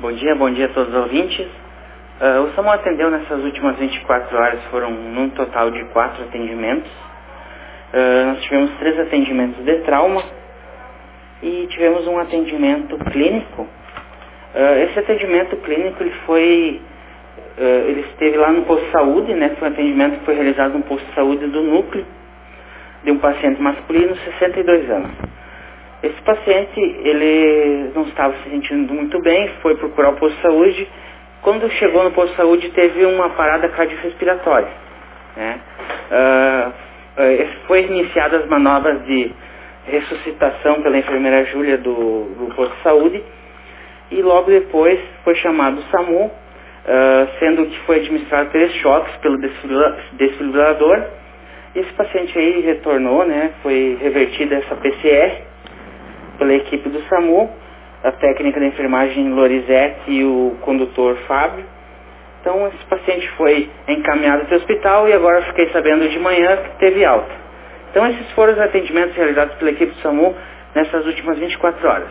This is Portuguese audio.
Bom dia, bom dia a todos os ouvintes. Uh, o SAMU atendeu nessas últimas 24 horas, foram num total de quatro atendimentos. Uh, nós tivemos três atendimentos de trauma e tivemos um atendimento clínico. Uh, esse atendimento clínico ele foi, ele esteve lá no posto de saúde, né? Foi um atendimento que foi realizado no posto de saúde do núcleo de um paciente masculino, 62 anos. Esse paciente, ele não estava se sentindo muito bem, foi procurar o posto de saúde. Quando chegou no posto de saúde, teve uma parada cardiorrespiratória. Né? Uh, foi iniciadas as manobras de ressuscitação pela enfermeira Júlia do, do posto de saúde e logo depois foi chamado o SAMU, uh, sendo que foi administrado três choques pelo desfibrilador. Esse paciente aí retornou, né? Foi revertida essa PCR pela equipe do SAMU, a técnica da enfermagem Lorizete e o condutor Fábio. Então esse paciente foi encaminhado para o hospital e agora fiquei sabendo de manhã que teve alta. Então esses foram os atendimentos realizados pela equipe do SAMU nessas últimas 24 horas.